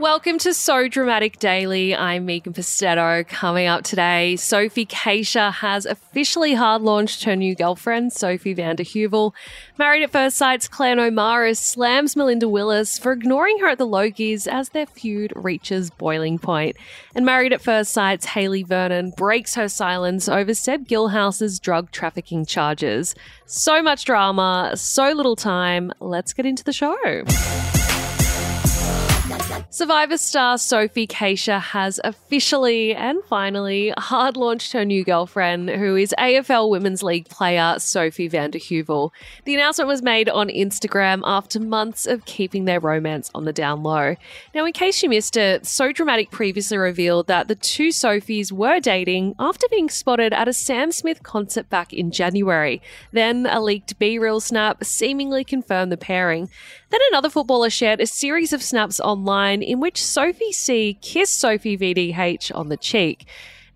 Welcome to So Dramatic Daily. I'm Megan Pustetto. Coming up today, Sophie Cachia has officially hard launched her new girlfriend, Sophie Van De Heuvel. Married at First Sight's Claire Nomarhas slams Melinda Willis for ignoring her at the Logies as their feud reaches boiling point. And Married at First Sight's Hayley Vernon breaks her silence over Seb Guilhas' drug trafficking charges. So much drama, so little time. Let's get into the show. Survivor star Sophie Cachia has officially and finally hard launched her new girlfriend, who is AFL Women's League player Sophie Van De Heuvel. The announcement was made on Instagram after months of keeping their romance on the down low. Now, in case you missed it, So Dramatic previously revealed that the two Sophies were dating after being spotted at a Sam Smith concert back in January. Then a leaked BeReal snap seemingly confirmed the pairing. Then another footballer shared a series of snaps online in which Sophie C kissed Sophie VDH on the cheek.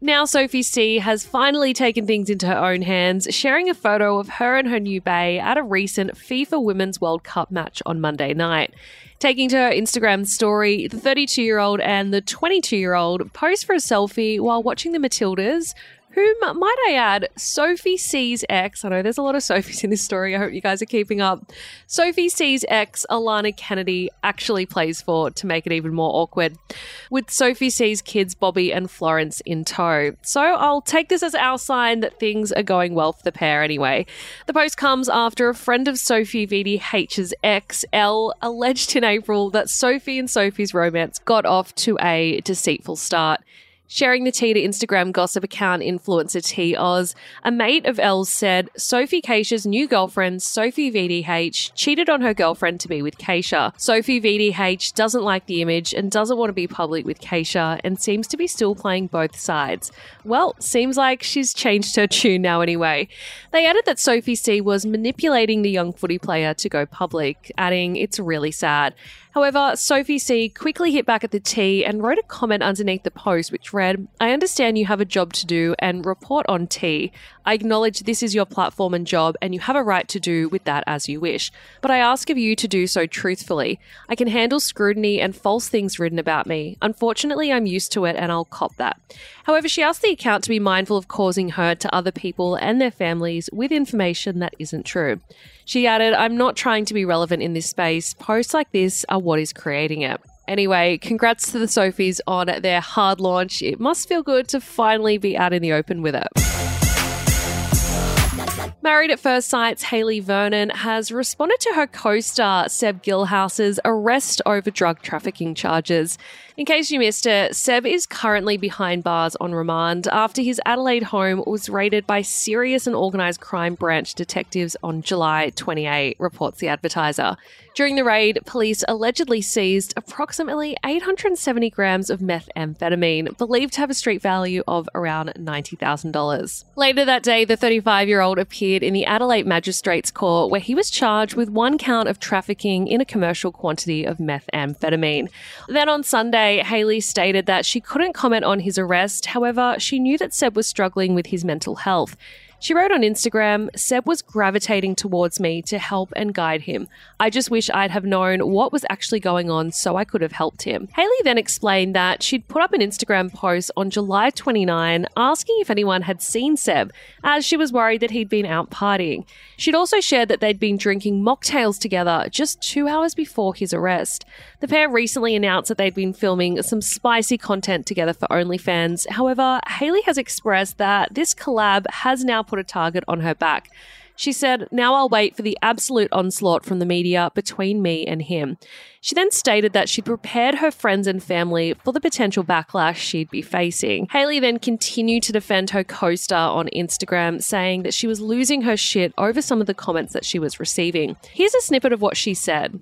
Now, Sophie C has finally taken things into her own hands, sharing a photo of her and her new bae at a recent FIFA Women's World Cup match on Monday night. Taking to her Instagram story, the 32 year old and the 22 year old pose for a selfie while watching the Matildas, whom, might I add, Sophie C's ex, I know there's a lot of Sophies in this story, I hope you guys are keeping up. Sophie C's ex, Alana Kennedy, actually plays for to make it even more awkward, with Sophie C's kids, Bobby and Florence, in tow. So I'll take this as our sign that things are going well for the pair anyway. The post comes after a friend of Sophie VDH's ex, Elle, alleged in April that Sophie and Sophie's romance got off to a deceitful start. Sharing the tea to Instagram gossip account influencer T Oz, a mate of Elle's said Sophie Cachia's new girlfriend, Sophie VDH, cheated on her girlfriend to be with Cachia. Sophie VDH doesn't like the image and doesn't want to be public with Cachia and seems to be still playing both sides. Well, seems like she's changed her tune now anyway. They added that Sophie C was manipulating the young footy player to go public, adding, It's really sad. However, Sophie C quickly hit back at the T and wrote a comment underneath the post which read, I understand you have a job to do and report on T. I acknowledge this is your platform and job and you have a right to do with that as you wish. But I ask of you to do so truthfully. I can handle scrutiny and false things written about me. Unfortunately, I'm used to it and I'll cop that. However, she asked the account to be mindful of causing hurt to other people and their families with information that isn't true. She added, I'm not trying to be relevant in this space. Posts like this are what is creating it. Anyway, congrats to the Sophies on their hard launch. It must feel good to finally be out in the open with it. Married at First Sight's Hayley Vernon has responded to her co star Seb Guilhas' arrest over drug trafficking charges. In case you missed it, Seb is currently behind bars on remand after his Adelaide home was raided by serious and organised crime branch detectives on July 28, reports the advertiser. During the raid, police allegedly seized approximately 870 grams of methamphetamine, believed to have a street value of around $90,000. Later that day, the 35 year old appeared in the Adelaide Magistrates Court where he was charged with one count of trafficking in a commercial quantity of methamphetamine. Then on Sunday, Hayley stated that she couldn't comment on his arrest. However, she knew that Seb was struggling with his mental health. She wrote on Instagram, Seb was gravitating towards me to help and guide him. I just wish I'd have known what was actually going on so I could have helped him. Hayley then explained that she'd put up an Instagram post on July 29 asking if anyone had seen Seb, as she was worried that he'd been out partying. She'd also shared that they'd been drinking mocktails together just two hours before his arrest. The pair recently announced that they'd been filming some spicy content together for OnlyFans. However, Hayley has expressed that this collab has now put a target on her back. She said, Now I'll wait for the absolute onslaught from the media between me and him. She then stated that she'd prepared her friends and family for the potential backlash she'd be facing. Hayley then continued to defend her co star on Instagram, saying that she was losing her shit over some of the comments that she was receiving. Here's a snippet of what she said.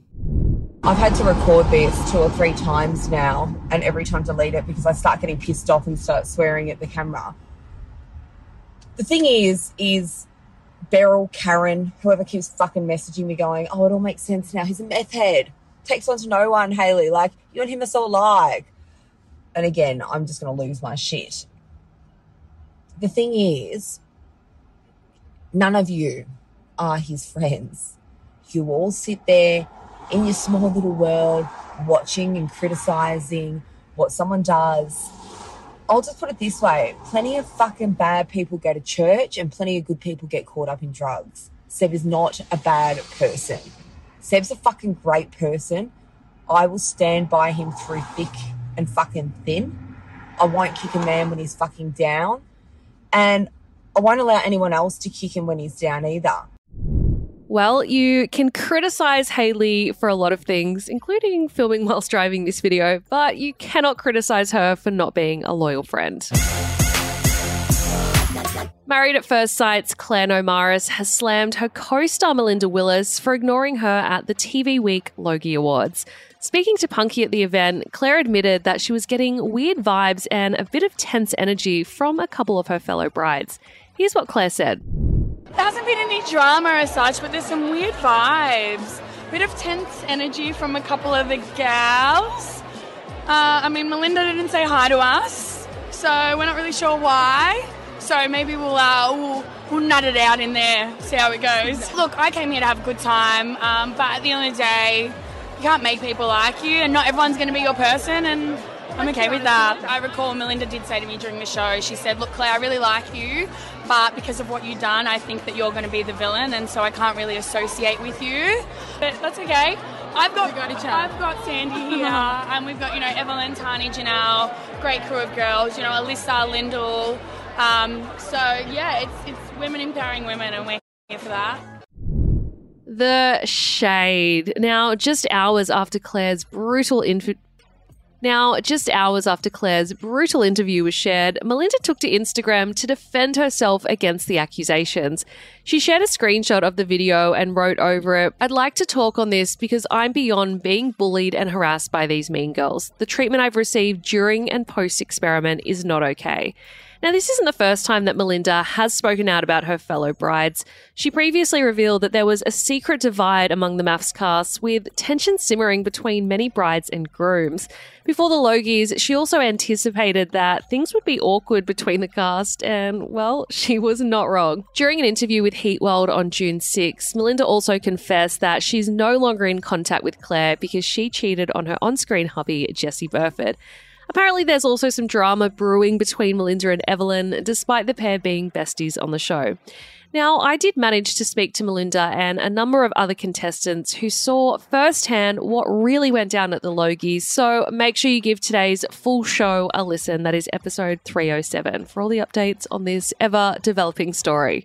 I've had to record this two or three times now, and every time delete it because I start getting pissed off and start swearing at the camera. The thing is, is Beryl, Karen, whoever keeps fucking messaging me going, oh, it all makes sense now. He's a meth head. Takes on to no one, Hayley. Like, you and him are so alike. And again, I'm just going to lose my shit. The thing is, none of you are his friends. You all sit there in your small little world watching and criticizing what someone does. I'll just put it this way plenty of fucking bad people go to church and plenty of good people get caught up in drugs. Seb is not a bad person. Seb's a fucking great person. I will stand by him through thick and fucking thin. I won't kick a man when he's fucking down. And I won't allow anyone else to kick him when he's down either. Well, you can criticize Hayley for a lot of things, including filming whilst driving this video, but you cannot criticize her for not being a loyal friend. Married at First Sight's Claire Nomarhas has slammed her co star Melinda Willis for ignoring her at the TV Week Logie Awards. Speaking to Punkee at the event, Claire admitted that she was getting weird vibes and a bit of tense energy from a couple of her fellow brides. Here's what Claire said. There hasn't been any drama as such, but there's some weird vibes. Bit of tense energy from a couple of the gals. Uh, I mean, Melinda didn't say hi to us, so we're not really sure why. So maybe we'll, uh, we'll, we'll nut it out in there, see how it goes. Look, I came here to have a good time, um, but at the end of the day, you can't make people like you, and not everyone's going to be your person, and I'm okay with that. I recall Melinda did say to me during the show, she said, Look, Claire, I really like you, but because of what you've done, I think that you're going to be the villain, and so I can't really associate with you. But that's okay. I've got, got I've got Sandy here, and we've got, you know, Evelyn, Tahnee, Janelle, great crew of girls, you know, Alyssa, Lyndall. Um, so, yeah, it's, it's women empowering women, and we're here for that. The shade. Now, just hours after Claire's brutal inf- now, just hours after Claire's brutal interview was shared, Melinda took to Instagram to defend herself against the accusations. She shared a screenshot of the video and wrote over it I'd like to talk on this because I'm beyond being bullied and harassed by these mean girls. The treatment I've received during and post experiment is not okay. Now, this isn't the first time that Melinda has spoken out about her fellow brides. She previously revealed that there was a secret divide among the MAFS cast, with tension simmering between many brides and grooms. Before the Logies, she also anticipated that things would be awkward between the cast, and well, she was not wrong. During an interview with Heat World on June 6, Melinda also confessed that she's no longer in contact with Claire because she cheated on her on screen hubby, Jesse Burford. Apparently, there's also some drama brewing between Melinda and Evelyn, despite the pair being besties on the show. Now, I did manage to speak to Melinda and a number of other contestants who saw firsthand what really went down at the Logies, so make sure you give today's full show a listen. That is episode 307 for all the updates on this ever developing story.